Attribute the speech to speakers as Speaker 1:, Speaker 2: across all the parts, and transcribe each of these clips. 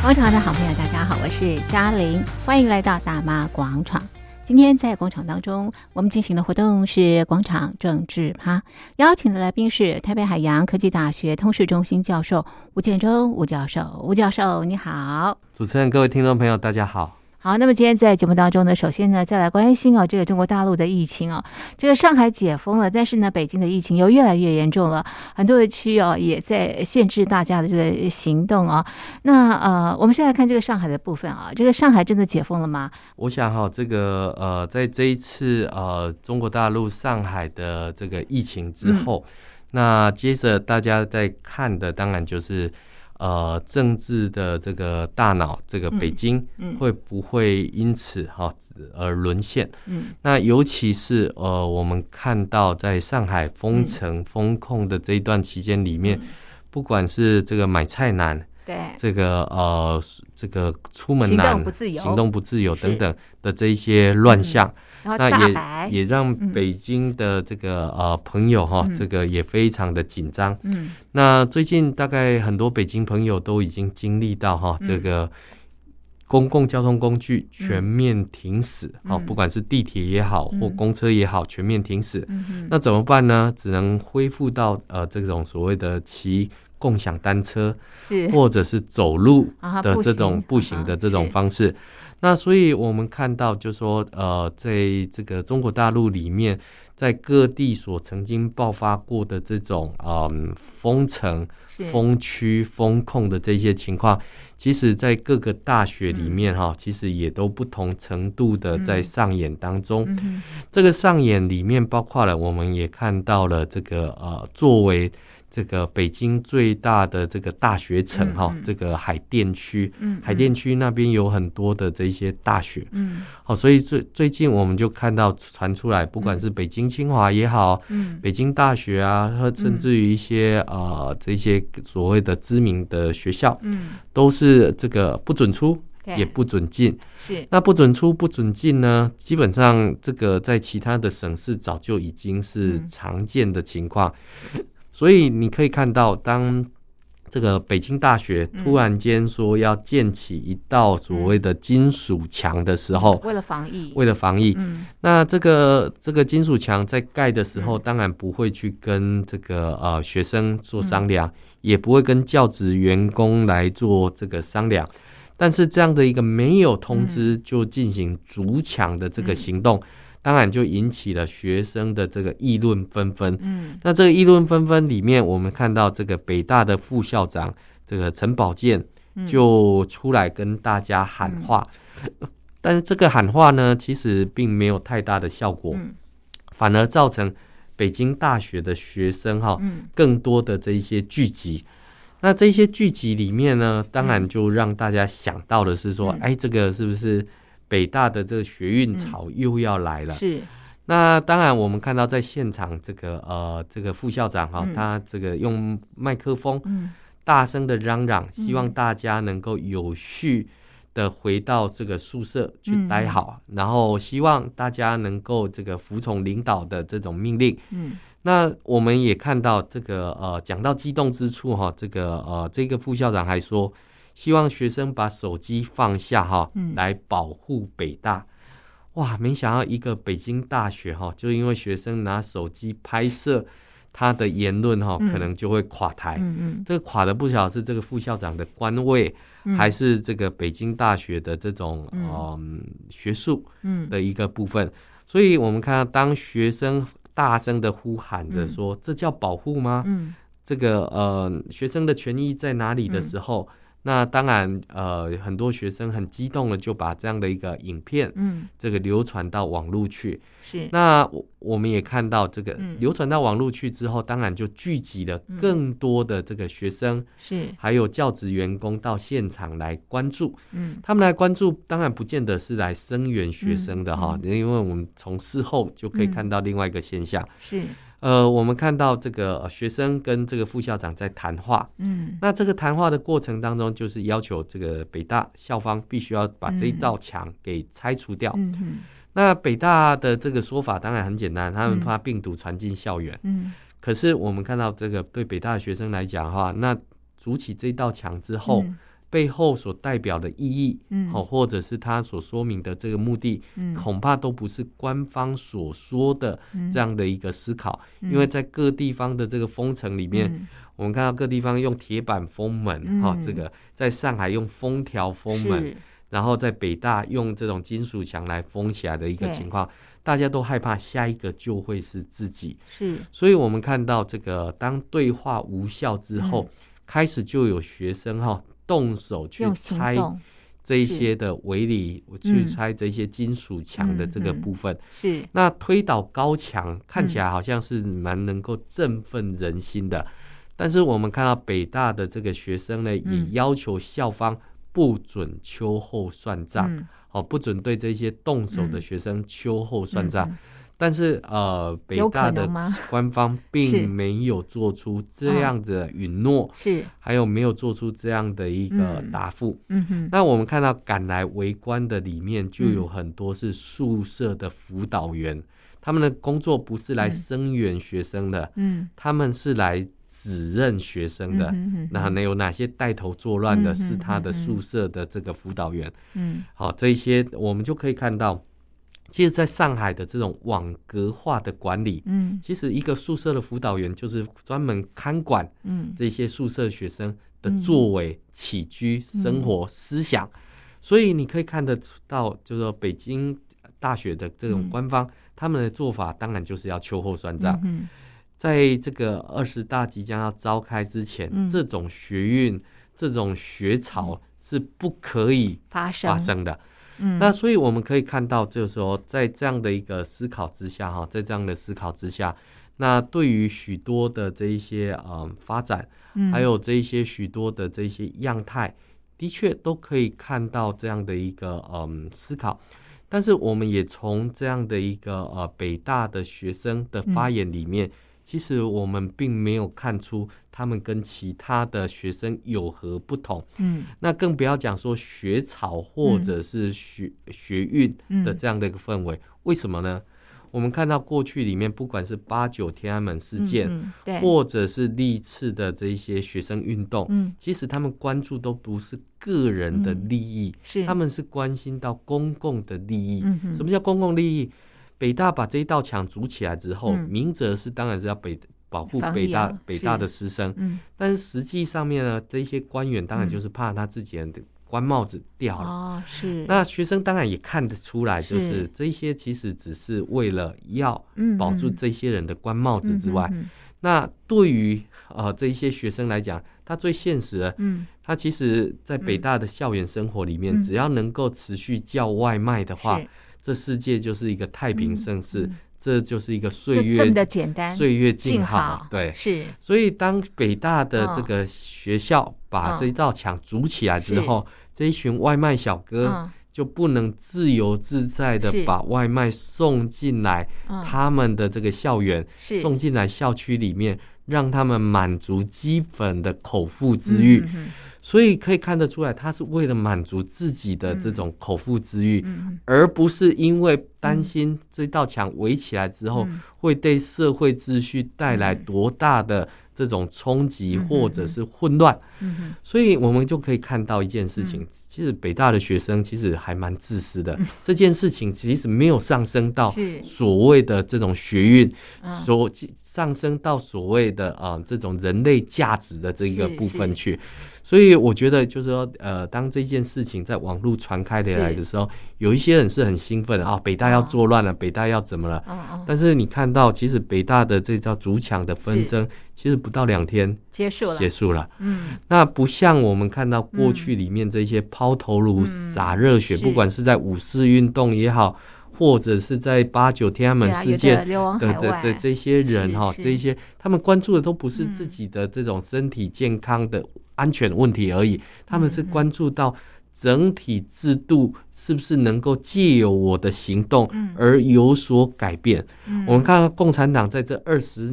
Speaker 1: 广场的好朋友，大家好，我是嘉玲，欢迎来到大妈广场。今天在广场当中，我们进行的活动是广场政治趴，邀请的来宾是台北海洋科技大学通识中心教授吴建中吴教授。吴教授，你好。
Speaker 2: 主持人，各位听众朋友，大家好。
Speaker 1: 好，那么今天在节目当中呢，首先呢，再来关心啊，这个中国大陆的疫情啊，这个上海解封了，但是呢，北京的疫情又越来越严重了，很多的区哦也在限制大家的这个行动啊。那呃，我们现在看这个上海的部分啊，这个上海真的解封了吗？
Speaker 2: 我想哈，这个呃，在这一次呃中国大陆上海的这个疫情之后，嗯、那接着大家在看的当然就是。呃，政治的这个大脑，这个北京会不会因此哈而沦陷？嗯，那尤其是呃，我们看到在上海封城封控的这一段期间里面，嗯、不管是这个买菜难，对。这个呃这个出门难，行动不自由，行动不自由等等的这一些乱象。那也也让北京的这个呃朋友哈，这个也非常的紧张。嗯，那最近大概很多北京朋友都已经经历到哈，这个公共交通工具全面停驶，哦，不管是地铁也好或公车也好，全面停驶。那怎么办呢？只能恢复到呃这种所谓的骑共享单车，是或者是走路的这种步行的这种方式。那所以，我们看到，就是说，呃，在这个中国大陆里面，在各地所曾经爆发过的这种，嗯，封城、封区、封控的这些情况，其实，在各个大学里面，哈，其实也都不同程度的在上演当中。这个上演里面，包括了，我们也看到了这个，呃，作为。这个北京最大的这个大学城哈，嗯。嗯、这个海淀区，嗯嗯、海淀区那边有很多的这些大学，嗯，好，所以最最近我们就看到传出来，不管是北京清华也好，嗯，北京大学啊，和甚至于一些呃这些所谓的知名的学校，嗯，都是这个不准出，也不准进，是。那不准出不准进呢？基本上这个在其他的省市早就已经是常见的情况。嗯所以你可以看到，当这个北京大学突然间说要建起一道所谓的金属墙的时候，
Speaker 1: 为了防疫，
Speaker 2: 为了防疫，那这个这个金属墙在盖的时候，当然不会去跟这个呃学生做商量，也不会跟教职员工来做这个商量，但是这样的一个没有通知就进行筑墙的这个行动。当然就引起了学生的这个议论纷纷。嗯，那这个议论纷纷里面，我们看到这个北大的副校长这个陈宝剑就出来跟大家喊话，嗯、但是这个喊话呢，其实并没有太大的效果，嗯、反而造成北京大学的学生哈，更多的这一些聚集。嗯、那这些聚集里面呢，当然就让大家想到的是说，嗯、哎，这个是不是？北大的这个学运潮又要来了，嗯、是。那当然，我们看到在现场这个呃，这个副校长哈，嗯、他这个用麦克风，大声的嚷嚷，嗯、希望大家能够有序的回到这个宿舍去待好，嗯、然后希望大家能够这个服从领导的这种命令。嗯。那我们也看到这个呃，讲到激动之处哈，这个呃，这个副校长还说。希望学生把手机放下哈，来保护北大。哇，没想到一个北京大学哈，就因为学生拿手机拍摄他的言论哈，可能就会垮台。嗯嗯，这个垮的不晓得是这个副校长的官位，还是这个北京大学的这种嗯学术嗯的一个部分。所以我们看到，当学生大声的呼喊着说：“这叫保护吗？”嗯，这个呃学生的权益在哪里的时候。那当然，呃，很多学生很激动的就把这样的一个影片，嗯，这个流传到网络去。是。那我我们也看到，这个流传到网络去之后，当然就聚集了更多的这个学生，是，还有教职员工到现场来关注。嗯。他们来关注，当然不见得是来声援学生的哈，因为我们从事后就可以看到另外一个现象。是。呃，我们看到这个学生跟这个副校长在谈话，嗯，那这个谈话的过程当中，就是要求这个北大校方必须要把这一道墙给拆除掉。嗯哼，那北大的这个说法当然很简单，他们怕病毒传进校园。嗯，可是我们看到这个对北大的学生来讲的话，那筑起这道墙之后，背后所代表的意义，
Speaker 1: 嗯，
Speaker 2: 好，或者是他所说明的这个目的，
Speaker 1: 嗯，
Speaker 2: 恐怕都不是官方所说的这样的一个思考，
Speaker 1: 嗯、
Speaker 2: 因为在各地方的这个封城里面，
Speaker 1: 嗯、
Speaker 2: 我们看到各地方用铁板封门，哈、嗯，这个在上海用封条封门，然后在北大用这种金属墙来封起来的一个情况，大家都害怕下一个就会是自己，
Speaker 1: 是，
Speaker 2: 所以我们看到这个当对话无效之后，嗯、开始就有学生哈。动手去拆这一些的围篱，去拆这些金属墙的这个部分。
Speaker 1: 嗯嗯、是。
Speaker 2: 那推倒高墙，看起来好像是蛮能够振奋人心的。嗯、但是我们看到北大的这个学生呢，也要求校方不准秋后算账，哦、嗯，不准对这些动手的学生秋后算账。嗯嗯嗯但是呃，北大的官方并没有做出这样的允诺，
Speaker 1: 是，
Speaker 2: 还有没有做出这样的一个答复。
Speaker 1: 嗯哼，
Speaker 2: 那我们看到赶来围观的里面就有很多是宿舍的辅导员，他们的工作不是来声援学生的，嗯，他们是来指认学生的。那有哪些带头作乱的是他的宿舍的这个辅导员？嗯，好，这些我们就可以看到。其实，在上海的这种网格化的管理，嗯，其实一个宿舍的辅导员就是专门看管，嗯，这些宿舍学生的作为、起居、生活、思想，所以你可以看得到，就是说北京大学的这种官方，他们的做法当然就是要秋后算账。嗯在这个二十大即将要召开之前，这种学运、这种学潮是不可以发生的。嗯，那所以我们可以看到，就是说，在这样的一个思考之下，哈，在这样的思考之下，那对于许多的这一些嗯发展，还有这一些许多的这些样态，的确都可以看到这样的一个嗯思考。但是我们也从这样的一个呃北大的学生的发言里面。其实我们并没有看出他们跟其他的学生有何不同，嗯，那更不要讲说学潮或者是学、嗯、学运的这样的一个氛围，嗯、为什么呢？我们看到过去里面，不管是八九天安门事件，嗯嗯、对，或者是历次的这一些学生运动，嗯，其实他们关注都不是个人的利益，嗯、是。他们是关心到公共的利益。嗯，什么叫公共利益？北大把这一道墙筑起来之后，嗯、明哲是当然是要北保护北大北大的师生，嗯、但是实际上面呢，这些官员当然就是怕他自己的官帽子掉了。哦，是。那学生当然也看得出来，就是这些其实只是为了要保住这些人的官帽子之外，嗯嗯嗯、那对于呃这一些学生来讲，他最现实的，嗯，他其实在北大的校园生活里面，嗯、只要能够持续叫外卖的话。这世界就是一个太平盛世，这就是一个岁月这么的简单，岁月静好。好对，是。所以当北大的这个学校把这一道墙筑起来之后，哦、这一群外卖小哥就不能自由自在的把外卖送进来，他们的这个校园，是。送进来校区里面，让他们满足基本的口腹之欲。所以可以看得出来，他是为了满足自己的这种口腹之欲，嗯、而不是因为担心这道墙围起来之后会对社会秩序带来多大的这种冲击或者是混乱。所以我们就可以看到一件事情，其实北大的学生其实还蛮自私的。这件事情其实没有上升到所谓的这种学运，所上升到所谓的啊这种人类价值的这个部分去。所以我觉得，就是说，呃，当这件事情在网络传开的来的时候，有一些人是很兴奋的啊，北大要作乱了，北大要怎么了？但是你看到，其实北大的这叫筑墙的纷争，其实不到两天结束了，结束了。嗯，那不像我们看到过去里面这些抛头颅、洒热血，不管是在五四运动也好，或者是在八九天安门事件的的的这些人哈，这些他们关注的都不是自己的这种身体健康的。安全问题而已，他们是关注到整体制度是不是能够借由我的行动而有所改变。我们看到共产党在这二十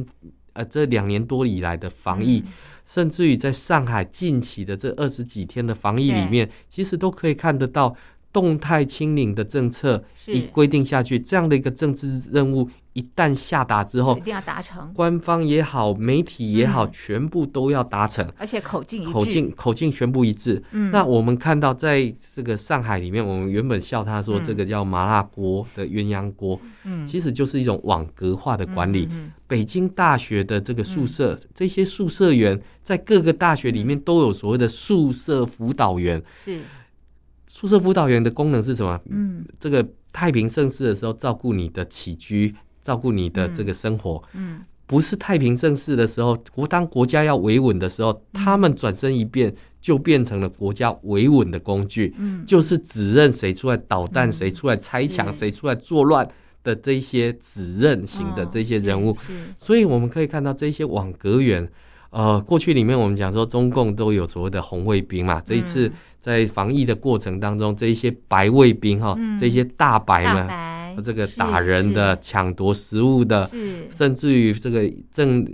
Speaker 2: 呃这两年多以来的防疫，甚至于在上海近期的这二十几天的防疫里面，其实都可以看得到。动态清零的政策一规定下去，这样的一个政治任务。一旦下达之后，
Speaker 1: 一定要达成。
Speaker 2: 官方也好，媒体也好，
Speaker 1: 嗯、
Speaker 2: 全部都要达成，
Speaker 1: 而且口径
Speaker 2: 口径口径全部一致。嗯，那我们看到，在这个上海里面，我们原本笑他说这个叫麻辣锅的鸳鸯锅，嗯，其实就是一种网格化的管理。嗯，北京大学的这个宿舍，嗯、这些宿舍员在各个大学里面都有所谓的宿舍辅导员。是，宿舍辅导员的功能是什么？嗯，这个太平盛世的时候，照顾你的起居。照顾你的这个生活，嗯，不是太平盛世的时候，国当国家要维稳的时候，他们转身一变，就变成了国家维稳的工具，嗯，就是指认谁出来捣蛋，谁出来拆墙，谁出来作乱的这些指认型的这些人物，所以我们可以看到这些网格员，呃，过去里面我们讲说中共都有所谓的红卫兵嘛，这一次在防疫的过程当中，这一些白卫兵哈，这些大白们。这个打人的、抢夺食物的，甚至于这个政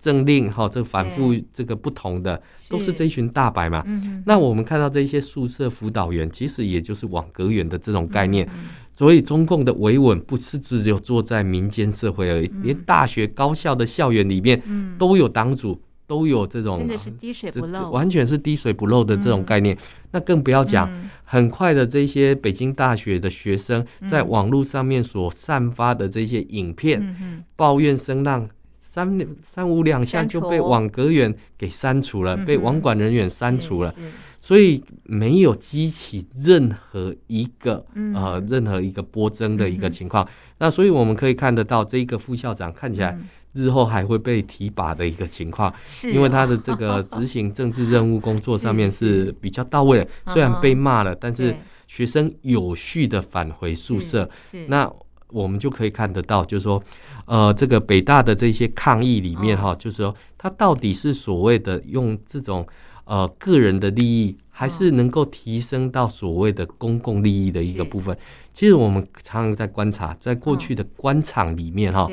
Speaker 2: 政令哈，这反复这个不同的，都是这一群大白嘛。那我们看到这些宿舍辅导员，其实也就是网格员的这种概念。所以中共的维稳不是只有坐在民间社会而已，连大学高校的校园里面都有党组。都有这种，
Speaker 1: 真的是滴水不漏，
Speaker 2: 完全是滴水不漏的这种概念。嗯、那更不要讲，嗯、很快的这些北京大学的学生在网络上面所散发的这些影片，抱怨声浪三三五两下就被网格员给删除了，嗯、被网管人员删除了，所以没有激起任何一个、嗯、呃任何一个波征的一个情况。嗯、那所以我们可以看得到，这一个副校长看起来。日后还会被提拔的一个情况，是因为他的这个 执行政治任务工作上面是比较到位的。虽然被骂了，但是学生有序的返回宿舍。那我们就可以看得到，就是说，呃，这个北大的这些抗议里面哈，就是说，他到底是所谓的用这种呃个人的利益，还是能够提升到所谓的公共利益的一个部分？其实我们常常在观察，在过去的官场里面哈。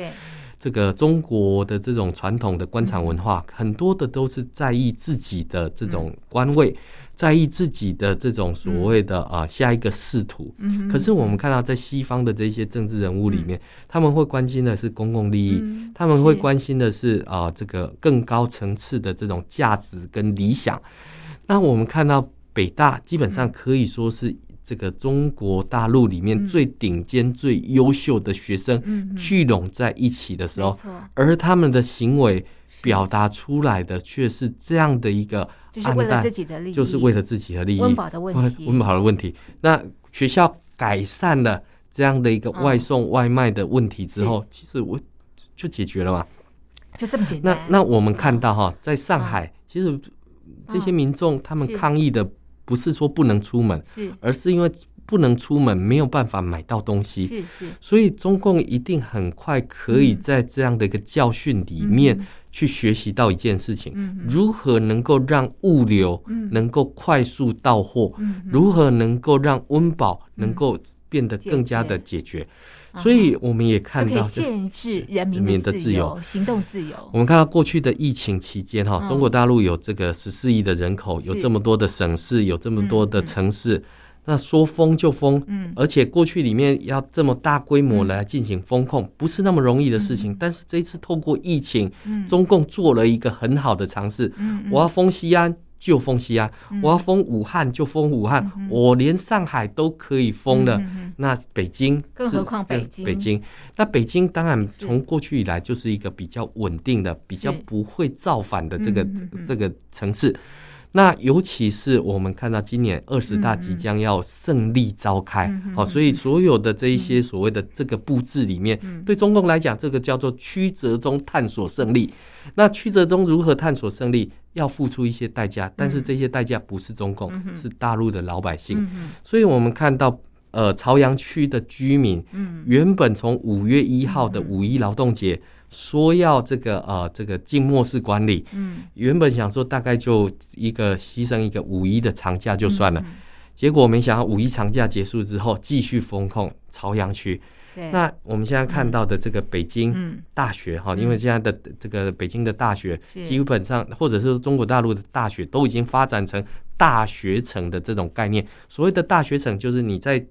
Speaker 2: 这个中国的这种传统的官场文化，很多的都是在意自己的这种官位，在意自己的这种所谓的啊下一个仕途。可是我们看到在西方的这些政治人物里面，他们会关心的是公共利益，他们会关心的是啊这个更高层次的这种价值跟理想。那我们看到北大基本上可以说是。这个中国大陆里面最顶尖、最优秀的学生聚拢在一起的时候，而他们的行为表达出来的却是这样的一个暗淡，就是为了自己的利益，
Speaker 1: 温饱的问题，
Speaker 2: 温饱的问题。那学校改善了这样的一个外送外卖的问题之后，其实我就解决了嘛，
Speaker 1: 就这么简单。
Speaker 2: 那那我们看到哈，在上海，其实这些民众他们抗议的。不是说不能出门，是，而是因为不能出门，没有办法买到东西，是是，所以中共一定很快可以在这样的一个教训里面去学习到一件事情：如何能够让物流能够快速到货，如何能够让温饱能够变得更加的解决。所以我们也看到，
Speaker 1: 限制人民的自由、行动自由。
Speaker 2: 我们看到过去的疫情期间，哈，中国大陆有这个十四亿的人口，有这么多的省市，有这么多的城市，那说封就封，嗯，而且过去里面要这么大规模来进行封控，不是那么容易的事情。但是这一次透过疫情，中共做了一个很好的尝试，我要封西安。就封西安，我要封武汉就封武汉，我连上海都可以封了。那北京，
Speaker 1: 更何况北京？
Speaker 2: 北京，那北京当然从过去以来就是一个比较稳定的、比较不会造反的这个这个城市。那尤其是我们看到今年二十大即将要胜利召开，好，所以所有的这一些所谓的这个布置里面，对中共来讲，这个叫做曲折中探索胜利。那曲折中如何探索胜利，要付出一些代价，但是这些代价不是中共，是大陆的老百姓。所以我们看到，呃，朝阳区的居民，原本从五月一号的五一劳动节。说要这个呃这个静默式管理，嗯，原本想说大概就一个牺牲一个五一的长假就算了，嗯嗯、结果没想到五一长假结束之后继续封控朝阳区，那我们现在看到的这个北京大学哈，因为现在的这个北京的大学基本上，或者是中国大陆的大学都已经发展成大学城的这种概念。所谓的大学城，就是你在。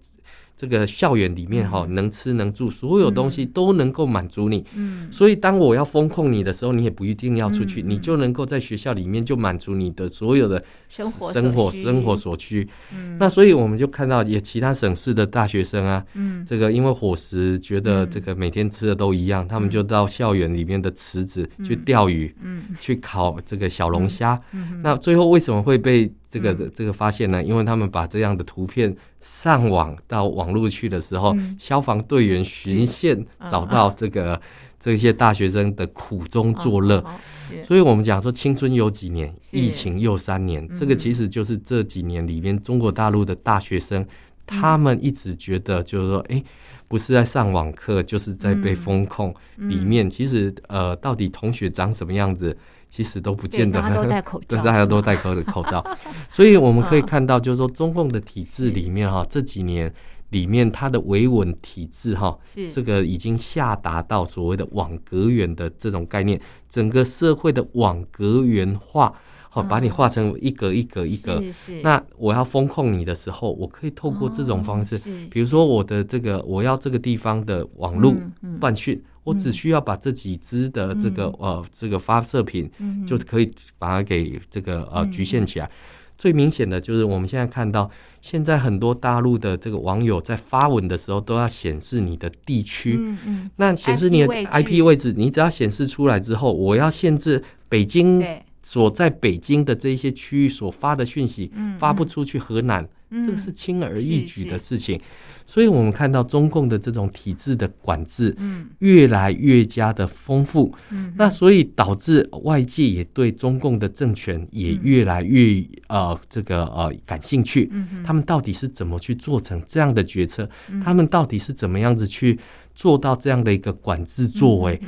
Speaker 2: 这个校园里面哈，能吃能住，所有东西都能够满足你。嗯，所以当我要封控你的时候，你也不一定要出去，你就能够在学校里面就满足你的所有的生活生活生活所需。嗯，那所以我们就看到也其他省市的大学生啊，嗯，这个因为伙食觉得这个每天吃的都一样，他们就到校园里面的池子去钓鱼，嗯，去烤这个小龙虾。嗯，那最后为什么会被？这个这个发现呢，因为他们把这样的图片上网到网络去的时候，嗯、消防队员巡线找到这个、嗯、这些大学生的苦中作乐，哦、所以我们讲说青春有几年，疫情又三年，这个其实就是这几年里面中国大陆的大学生，嗯、他们一直觉得就是说，哎，不是在上网课，就是在被封控里面，嗯、其实呃，到底同学长什么样子？其实都不见得，大家都戴口罩，大家都戴口口罩，所以我们可以看到，就是说中共的体制里面哈，这几年里面它的维稳体制哈，这个已经下达到所谓的网格员的这种概念，整个社会的网格员化，好，把你画成一格一格一格。那我要风控你的时候，我可以透过这种方式，比如说我的这个我要这个地方的网络断讯。我只需要把这几支的这个呃这个发射品，就可以把它给这个呃局限起来。最明显的就是我们现在看到，现在很多大陆的这个网友在发文的时候都要显示你的地区，嗯那显示你的 IP 位置，你只要显示出来之后，我要限制北京所在北京的这些区域所发的讯息发不出去河南，这个是轻而易举的事情。所以，我们看到中共的这种体制的管制，嗯，越来越加的丰富，嗯，那所以导致外界也对中共的政权也越来越呃这个呃感兴趣，嗯，他们到底是怎么去做成这样的决策？他们到底是怎么样子去？做到这样的一个管制作为，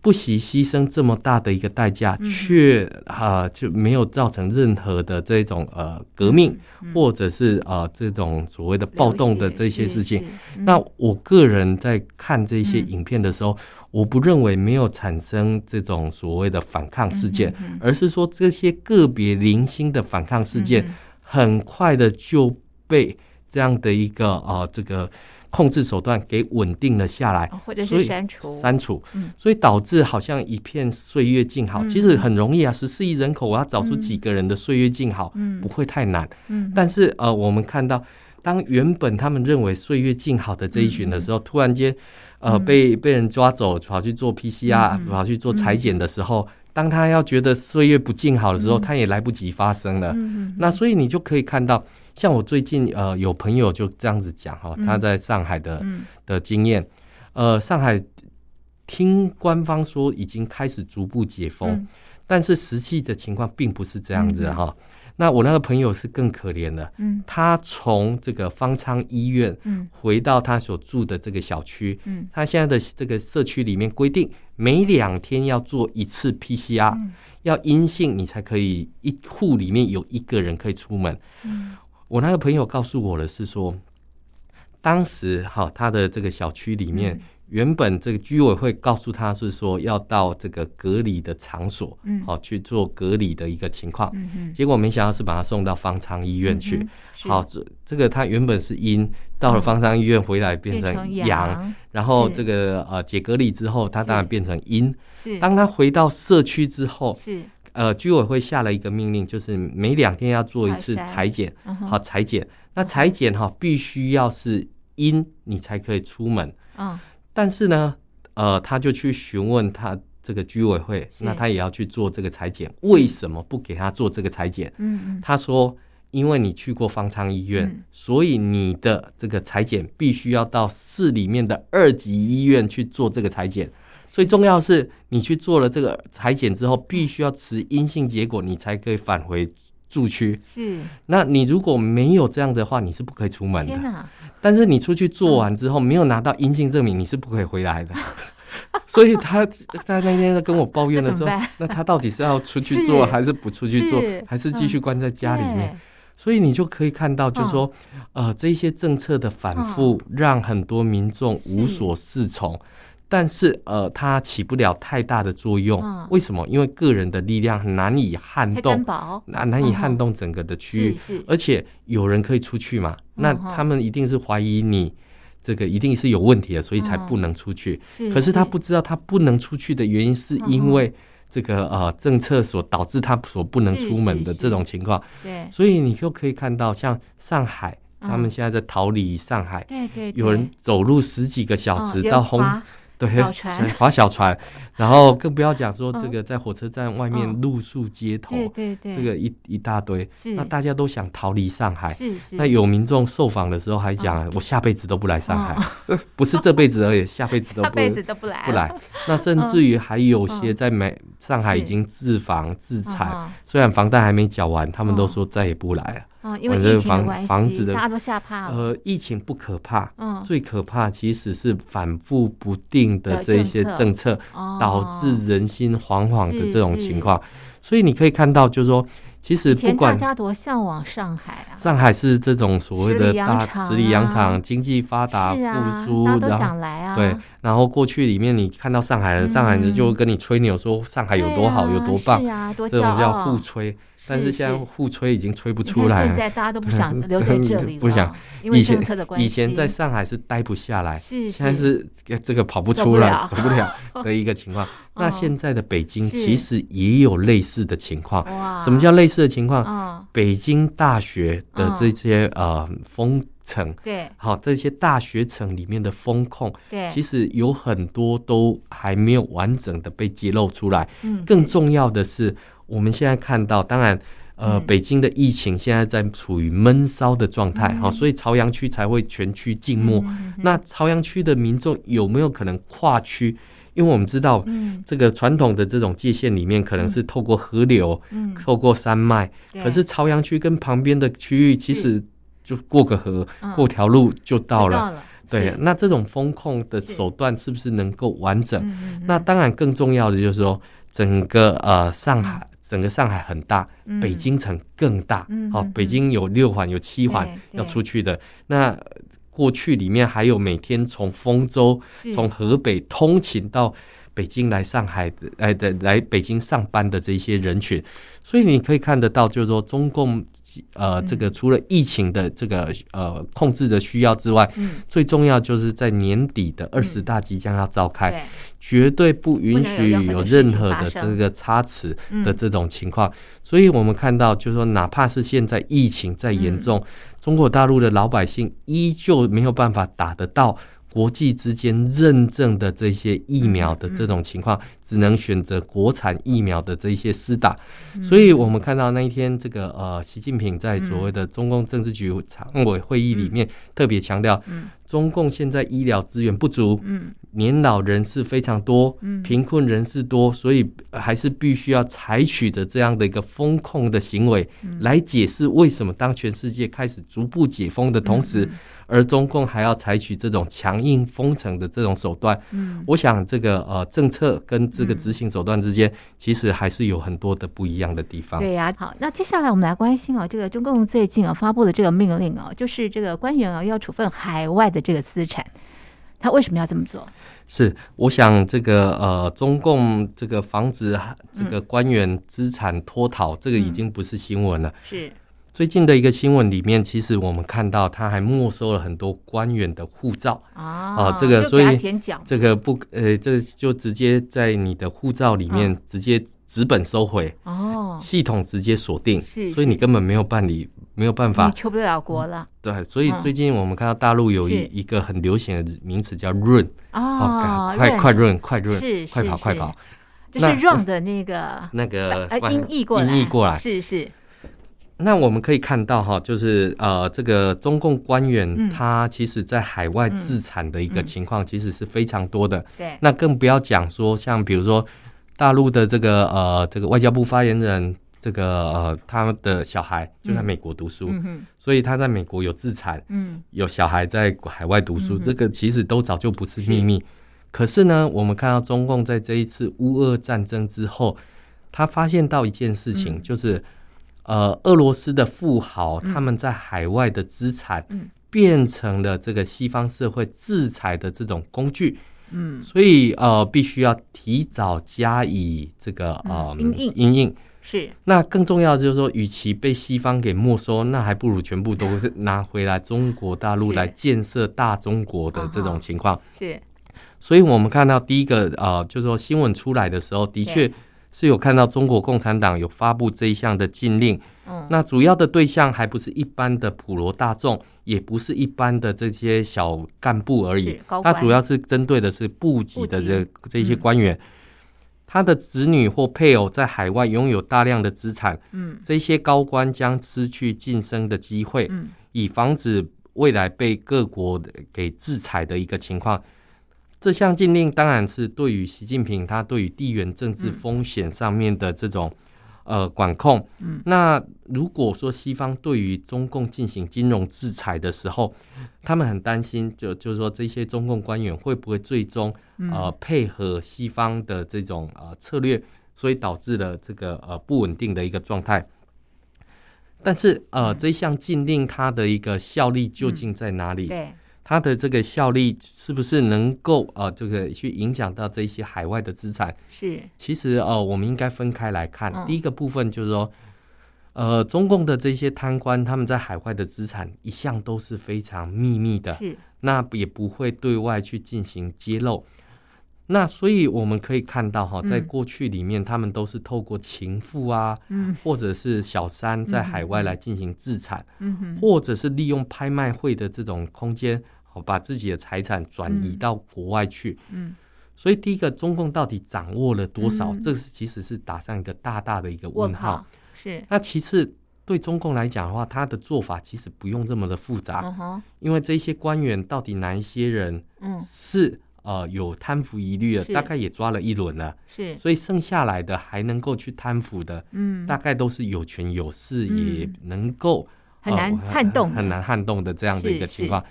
Speaker 2: 不惜牺牲这么大的一个代价，却啊就没有造成任何的这种呃革命，或者是啊这种所谓的暴动的这些事情。那我个人在看这些影片的时候，我不认为没有产生这种所谓的反抗事件，而是说这些个别零星的反抗事件，很快的就被这样的一个啊这个。控制手段给稳定了下来，
Speaker 1: 或者是删除。
Speaker 2: 删除，所以导致好像一片岁月静好。其实很容易啊，十四亿人口，我要找出几个人的岁月静好，不会太难。但是呃，我们看到，当原本他们认为岁月静好的这一群的时候，突然间呃被被人抓走，跑去做 PCR，跑去做裁剪的时候，当他要觉得岁月不静好的时候，他也来不及发生了。那所以你就可以看到。像我最近呃有朋友就这样子讲哈，他在上海的的经验，呃上海听官方说已经开始逐步解封，但是实际的情况并不是这样子哈。那我那个朋友是更可怜的，他从这个方舱医院嗯。回到他所住的这个小区，嗯。他现在的这个社区里面规定每两天要做一次 PCR，要阴性你才可以一户里面有一个人可以出门。我那个朋友告诉我的是说，当时哈他的这个小区里面，原本这个居委会告诉他是说要到这个隔离的场所，嗯，好去做隔离的一个情况，嗯，结果没想到是把他送到方舱医院去，好这这个他原本是阴，到了方舱医院回来变成阳，然后这个呃解隔离之后，他当然变成阴，是。当他回到社区之后，是。呃，居委会下了一个命令，就是每两天要做一次裁剪，好裁剪。那裁剪哈，必须要是阴，你才可以出门。嗯，但是呢，呃，他就去询问他这个居委会，那他也要去做这个裁剪，为什么不给他做这个裁剪？嗯嗯，他说，因为你去过方舱医院，所以你的这个裁剪必须要到市里面的二级医院去做这个裁剪。最重要的是，你去做了这个裁剪之后，必须要持阴性结果，你才可以返回住区。是，那你如果没有这样的话，你是不可以出门的。但是你出去做完之后，没有拿到阴性证明，你是不可以回来的。所以他在那天跟我抱怨的时候，那他到底是要出去做，还是不出去做，还是继续关在家里面？所以你就可以看到，就是说，嗯、呃，这些政策的反复，让很多民众无所适从。但是，呃，它起不了太大的作用。嗯、为什么？因为个人的力量难以撼动，难难以撼动整个的区域。嗯、而且有人可以出去嘛？嗯、那他们一定是怀疑你这个一定是有问题的，所以才不能出去。嗯、可是他不知道，他不能出去的原因是因为这个呃政策所导致他所不能出门的这种情况。对，所以你就可以看到，像上海，他们现在在逃离上海。对对，有人走路十几个小时到红。对，划小船，然后更不要讲说这个在火车站外面露宿街头，对对对，这个一一大堆，那大家都想逃离上海。是是。那有民众受访的时候还讲，我下辈子都不来上海，不是这辈子而已，下辈子都 不不来不来。那甚至于还有些在美上海已经自房自产，虽然房贷还没缴完，他们都说再也不来了。
Speaker 1: 哦，因为疫情的关系，房子的大家都吓怕了。
Speaker 2: 呃，疫情不可怕，嗯，最可怕其实是反复不定的这些政策，导致人心惶惶的这种情况。所以你可以看到，就是说，其实不管大
Speaker 1: 家多向往上海啊，
Speaker 2: 上海是这种所谓的大十里洋场，经济发达复苏，
Speaker 1: 大家都想来啊。
Speaker 2: 对，然后过去里面你看到上海人，上海人就跟你吹牛说上海有多好，有多棒，这种叫互吹。但是现在互吹已经吹不出来了，
Speaker 1: 现在大家都不 想留在这里了，
Speaker 2: 不想，
Speaker 1: 因为政策的关系。
Speaker 2: 以前在上海是待不下来，现在是这个跑不出来，走不了 的一个情况。那现在的北京其实也有类似的情况。什么叫类似的情况？北京大学的这些呃封城，对，好，这些大学城里面的封控，对，其实有很多都还没有完整的被揭露出来。嗯，更重要的是。我们现在看到，当然，呃，北京的疫情现在在处于闷烧的状态，好，所以朝阳区才会全区静默。那朝阳区的民众有没有可能跨区？因为我们知道，这个传统的这种界限里面，可能是透过河流，透过山脉。可是朝阳区跟旁边的区域，其实就过个河，过条路就到了。对，那这种风控的手段是不是能够完整？那当然，更重要的就是说，整个呃上海。整个上海很大，北京城更大。好，北京有六环，有七环要出去的。那过去里面还有每天从丰州、从河北通勤到北京来上海的，来的来北京上班的这些人群。所以你可以看得到，就是说中共。呃，这个除了疫情的这个呃控制的需要之外，嗯，最重要就是在年底的二十大即将要召开，对，绝对不允许有任何的这个差池的这种情况。所以我们看到，就是说，哪怕是现在疫情再严重，中国大陆的老百姓依旧没有办法打得到。国际之间认证的这些疫苗的这种情况，只能选择国产疫苗的这些施打，所以我们看到那一天，这个呃，习近平在所谓的中共政治局常委会议里面特别强调，中共现在医疗资源不足，嗯。年老人士非常多，嗯。贫困人士多，所以还是必须要采取的这样的一个风控的行为，来解释为什么当全世界开始逐步解封的同时。而中共还要采取这种强硬封城的这种手段，嗯，我想这个呃政策跟这个执行手段之间，其实还是有很多的不一样的地方。
Speaker 1: 对呀，好，那接下来我们来关心哦，这个中共最近啊发布的这个命令啊，就是这个官员啊要处分海外的这个资产，他为什么要这么做？
Speaker 2: 是，我想这个呃中共这个防止这个官员资产脱逃，这个已经不是新闻了，是。最近的一个新闻里面，其实我们看到他还没收了很多官员的护照啊，这个所以这个不呃，这个就直接在你的护照里面直接纸本收回哦，系统直接锁定，是所以你根本没有办理，没有办法，
Speaker 1: 你出不了国了。
Speaker 2: 对，所以最近我们看到大陆有一一个很流行的名词叫“润”哦，快快润，快润，是快跑快跑，
Speaker 1: 就是 “run” 的那个
Speaker 2: 那个
Speaker 1: 音译过来，
Speaker 2: 音译过来，
Speaker 1: 是是。
Speaker 2: 那我们可以看到哈，就是呃，这个中共官员他其实在海外自产的一个情况，其实是非常多的。对。那更不要讲说，像比如说大陆的这个呃，这个外交部发言人，这个呃，他的小孩就在美国读书，所以他在美国有资产，嗯，有小孩在海外读书，这个其实都早就不是秘密。可是呢，我们看到中共在这一次乌俄战争之后，他发现到一件事情，就是。呃，俄罗斯的富豪他们在海外的资产，变成了这个西方社会制裁的这种工具。嗯，所以呃，必须要提早加以这个呃应应因应。
Speaker 1: 是。
Speaker 2: 那更重要的就是说，与其被西方给没收，那还不如全部都是拿回来中国大陆来建设大中国的这种情况。
Speaker 1: 是。
Speaker 2: 所以我们看到第一个呃，就是说新闻出来的时候，的确是有看到中国共产党有发布这一项的禁令。嗯。那主要的对象还不是一般的普罗大众。也不是一般的这些小干部而已，他主要是针对的是部级的这这些官员，他的子女或配偶在海外拥有大量的资产，嗯，这些高官将失去晋升的机会，嗯，以防止未来被各国给制裁的一个情况。这项禁令当然是对于习近平他对于地缘政治风险上面的这种。呃，管控。嗯，那如果说西方对于中共进行金融制裁的时候，他们很担心，就就是说这些中共官员会不会最终呃配合西方的这种呃策略，所以导致了这个呃不稳定的一个状态。但是呃，这项禁令它的一个效力究竟在哪里？对。它的这个效力是不是能够呃，这个去影响到这些海外的资产？是，其实呃，我们应该分开来看。第一个部分就是说，呃，中共的这些贪官他们在海外的资产一向都是非常秘密的，是，那也不会对外去进行揭露。那所以我们可以看到哈，在过去里面，他们都是透过情妇啊，嗯，或者是小三在海外来进行自产，嗯哼，或者是利用拍卖会的这种空间。把自己的财产转移到国外去，嗯，所以第一个，中共到底掌握了多少？这是其实是打上一个大大的一个问号。是。那其次，对中共来讲的话，他的做法其实不用这么的复杂，因为这些官员到底哪一些人，嗯，是呃有贪腐疑虑的，大概也抓了一轮了，是。所以剩下来的还能够去贪腐的，嗯，大概都是有权有势，也能够
Speaker 1: 很难撼动，
Speaker 2: 很难撼动的这样的一个情况。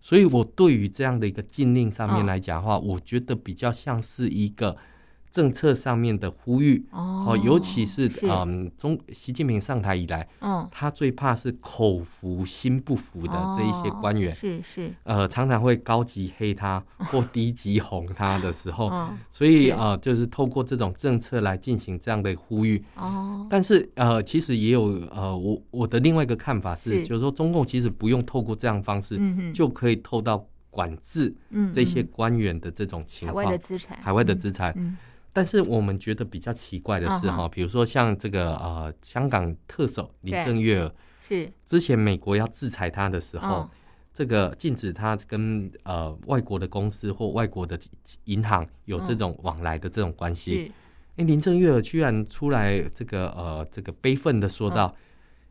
Speaker 2: 所以，我对于这样的一个禁令上面来讲的话，哦、我觉得比较像是一个。政策上面的呼吁哦，尤其是嗯，中习近平上台以来，嗯，他最怕是口服心不服的这一些官员，是是，呃，常常会高级黑他或低级红他的时候，所以啊，就是透过这种政策来进行这样的呼吁。哦。但是呃，其实也有呃，我我的另外一个看法是，就是说中共其实不用透过这样方式，就可以透到管制这些官员的这种情况，海外的资产，海外的资产。但是我们觉得比较奇怪的是哈，比如说像这个呃香港特首林郑月娥，是之前美国要制裁他的时候，这个禁止他跟呃外国的公司或外国的银行有这种往来的这种关系。哎，林郑月娥居然出来这个呃这个悲愤的说道，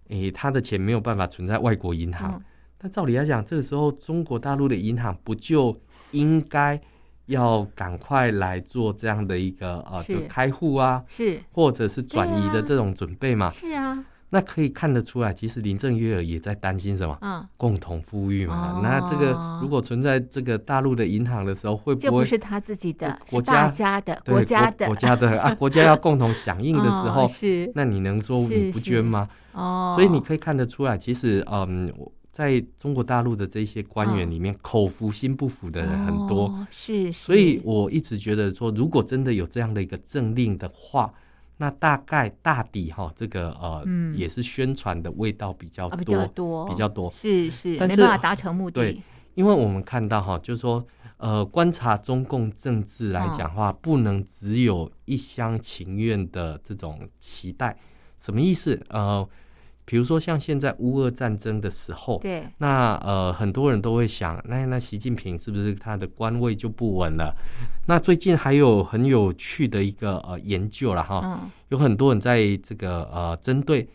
Speaker 2: 哎，他的钱没有办法存在外国银行。但照理来讲，这个时候中国大陆的银行不就应该？要赶快来做这样的一个呃，就开户啊，是或者是转移的这种准备嘛？是啊，那可以看得出来，其实林郑月娥也在担心什么？嗯，共同富裕嘛。那这个如果存在这个大陆的银行的时候，会不会就
Speaker 1: 不是他自己的，国家家的，国家的，
Speaker 2: 国家的啊？国家要 共同响应的时候，是那你能说你不捐吗？哦，所以你可以看得出来，其实嗯。在中国大陆的这些官员里面，哦、口服心不服的人很多，哦、是，是，所以我一直觉得说，如果真的有这样的一个政令的话，那大概大抵哈，这个呃，嗯、也是宣传的味道比较多，比较多，比较多，
Speaker 1: 是是，但是没办法达成目的。
Speaker 2: 对，因为我们看到哈，就是说，呃，观察中共政治来讲的话，哦、不能只有一厢情愿的这种期待，什么意思？呃。比如说，像现在乌俄战争的时候，对，那呃，很多人都会想，那那习近平是不是他的官位就不稳了？那最近还有很有趣的一个呃研究了哈，嗯、有很多人在这个呃针对。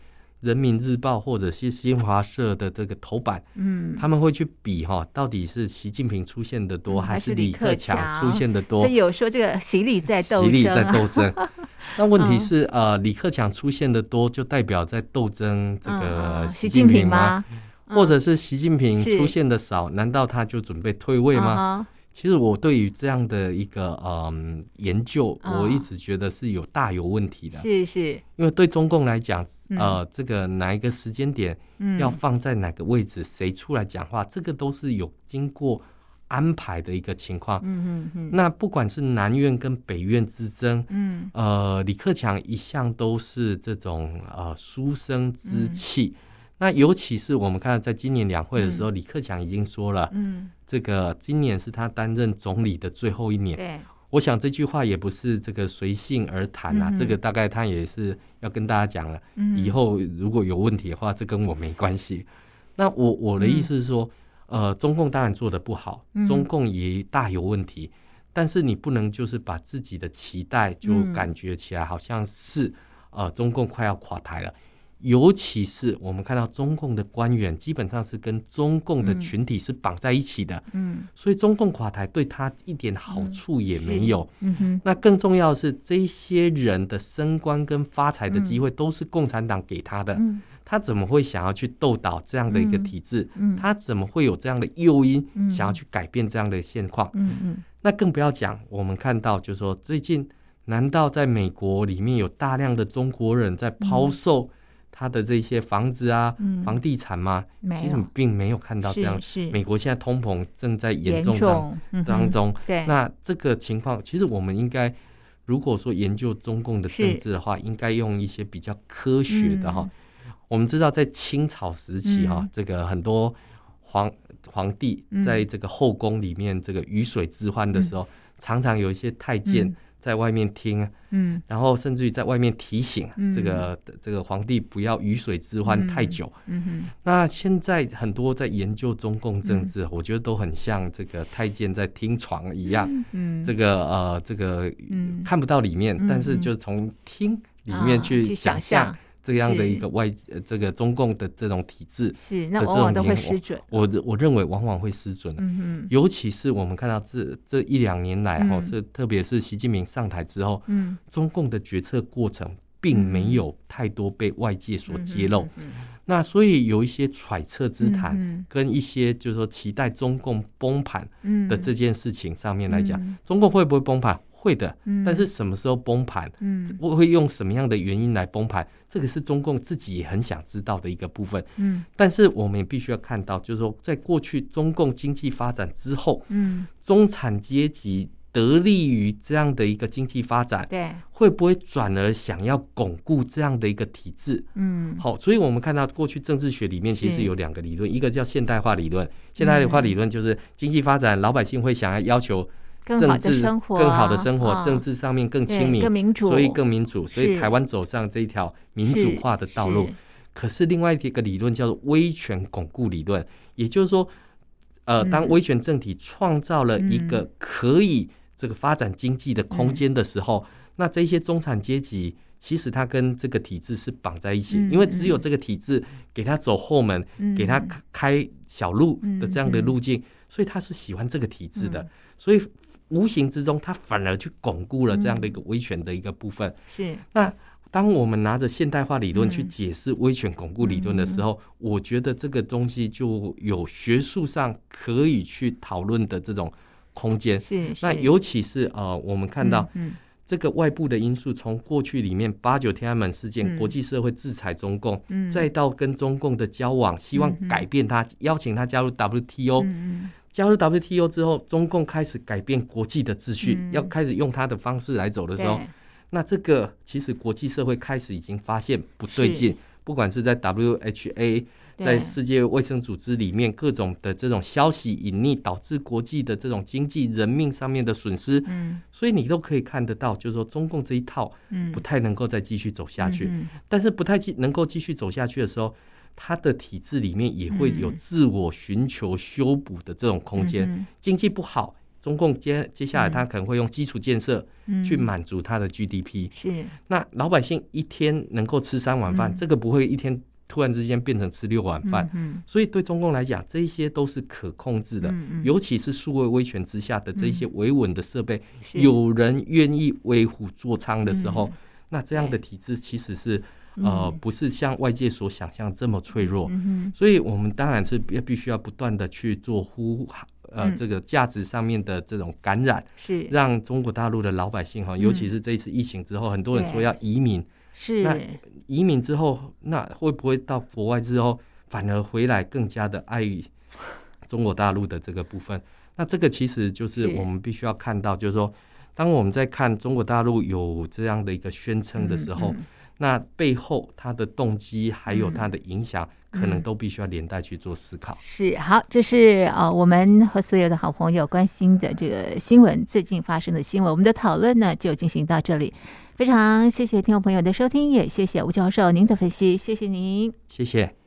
Speaker 2: 人民日报或者是新华社的这个头版，嗯，他们会去比哈，到底是习近平出现的多，还是李克强出现的多？
Speaker 1: 所以有说这个习李在斗争，
Speaker 2: 习李在斗争。那问题是，呃，李克强出现的多，就代表在斗争这个习近平吗？或者是习近平出现的少，难道他就准备退位吗？其实我对于这样的一个嗯研究，我一直觉得是有大有问题的。
Speaker 1: 是是，
Speaker 2: 因为对中共来讲，呃，这个哪一个时间点要放在哪个位置，谁出来讲话，这个都是有经过安排的一个情况。嗯嗯嗯。那不管是南院跟北院之争，嗯，呃，李克强一向都是这种呃书生之气。那尤其是我们看到，在今年两会的时候，嗯、李克强已经说了，嗯，这个今年是他担任总理的最后一年。对，我想这句话也不是这个随性而谈啊，嗯、这个大概他也是要跟大家讲了，嗯、以后如果有问题的话，这跟我没关系。那我我的意思是说，嗯、呃，中共当然做的不好，中共也大有问题，嗯、但是你不能就是把自己的期待就感觉起来好像是、嗯、呃，中共快要垮台了。尤其是我们看到中共的官员基本上是跟中共的群体是绑在一起的，嗯，所以中共垮台对他一点好处也没有，嗯哼。那更重要的是，这些人的升官跟发财的机会都是共产党给他的，他怎么会想要去斗倒这样的一个体制？他怎么会有这样的诱因想要去改变这样的现况？嗯嗯。那更不要讲，我们看到就是说，最近难道在美国里面有大量的中国人在抛售？他的这些房子啊，嗯、房地产嘛，其实并没有看到这样。是，是美国现在通膨正在严重当重当中。对，那这个情况，其实我们应该，如果说研究中共的政治的话，是应该用一些比较科学的哈。嗯、我们知道，在清朝时期哈，嗯、这个很多皇皇帝在这个后宫里面这个鱼水之欢的时候，嗯、常常有一些太监。嗯在外面听，嗯，然后甚至于在外面提醒这个、嗯、这个皇帝不要鱼水之欢太久。嗯，那现在很多在研究中共政治，嗯、我觉得都很像这个太监在听床一样。嗯，这个呃，这个看不到里面，嗯、但是就从听里面去想象。这样的一个外呃这个中共的这种体制是，那往往都会失准。我我认为往往会失准。嗯哼，尤其是我们看到这这一两年来哈，这、嗯、特别是习近平上台之后，嗯，中共的决策过程并没有太多被外界所揭露。嗯、那所以有一些揣测之谈，跟一些就是说期待中共崩盘的这件事情上面来讲，嗯、中共会不会崩盘？会的，但是什么时候崩盘？嗯，我会用什么样的原因来崩盘？这个是中共自己也很想知道的一个部分。嗯，但是我们也必须要看到，就是说，在过去中共经济发展之后，嗯，中产阶级得利于这样的一个经济发展，对，会不会转而想要巩固这样的一个体制？嗯，好，所以我们看到过去政治学里面其实有两个理论，一个叫现代化理论，现代化理论就是经济发展，老百姓会想要要求。政治更好的生活，更好的生活，政治上面更亲民，更民主，所以更民主，所以台湾走上这一条民主化的道路。可是另外一个理论叫做威权巩固理论，也就是说，呃，当威权政体创造了一个可以这个发展经济的空间的时候，那这些中产阶级其实他跟这个体制是绑在一起，因为只有这个体制给他走后门，给他开小路的这样的路径，所以他是喜欢这个体制的，所以。无形之中，他反而去巩固了这样的一个威权的一个部分。嗯、是。那当我们拿着现代化理论去解释威权巩固理论的时候，嗯、我觉得这个东西就有学术上可以去讨论的这种空间。是。那尤其是呃，我们看到这个外部的因素，从过去里面八九天安门事件，嗯、国际社会制裁中共，嗯、再到跟中共的交往，希望改变他，嗯、邀请他加入 WTO。嗯加入 WTO 之后，中共开始改变国际的秩序，嗯、要开始用他的方式来走的时候，那这个其实国际社会开始已经发现不对劲，不管是在 WHA，在世界卫生组织里面各种的这种消息隐匿，导致国际的这种经济人命上面的损失，嗯，所以你都可以看得到，就是说中共这一套，不太能够再继续走下去，嗯、但是不太继能够继续走下去的时候。它的体制里面也会有自我寻求修补的这种空间。嗯、经济不好，中共接接下来他可能会用基础建设去满足他的 GDP。是、嗯，那老百姓一天能够吃三碗饭，嗯、这个不会一天突然之间变成吃六碗饭。嗯、所以对中共来讲，这些都是可控制的。嗯、尤其是数位威权之下的这些维稳的设备，嗯、有人愿意为虎作伥的时候，嗯、那这样的体制其实是。呃，不是像外界所想象这么脆弱，嗯、所以我们当然是必必须要不断的去做呼呃这个价值上面的这种感染，
Speaker 1: 是。
Speaker 2: 让中国大陆的老百姓哈，尤其是这一次疫情之后，很多人说要移民，
Speaker 1: 是。
Speaker 2: 那移民之后，那会不会到国外之后反而回来更加的爱中国大陆的这个部分？那这个其实就是我们必须要看到，就是说，当我们在看中国大陆有这样的一个宣称的时候。那背后他的动机还有他的影响，可能都必须要连带去做思考。
Speaker 1: 是好，这是呃我们和所有的好朋友关心的这个新闻，最近发生的新闻。我们的讨论呢就进行到这里，非常谢谢听众朋友的收听，也谢谢吴教授您的分析，谢谢您，
Speaker 2: 谢谢。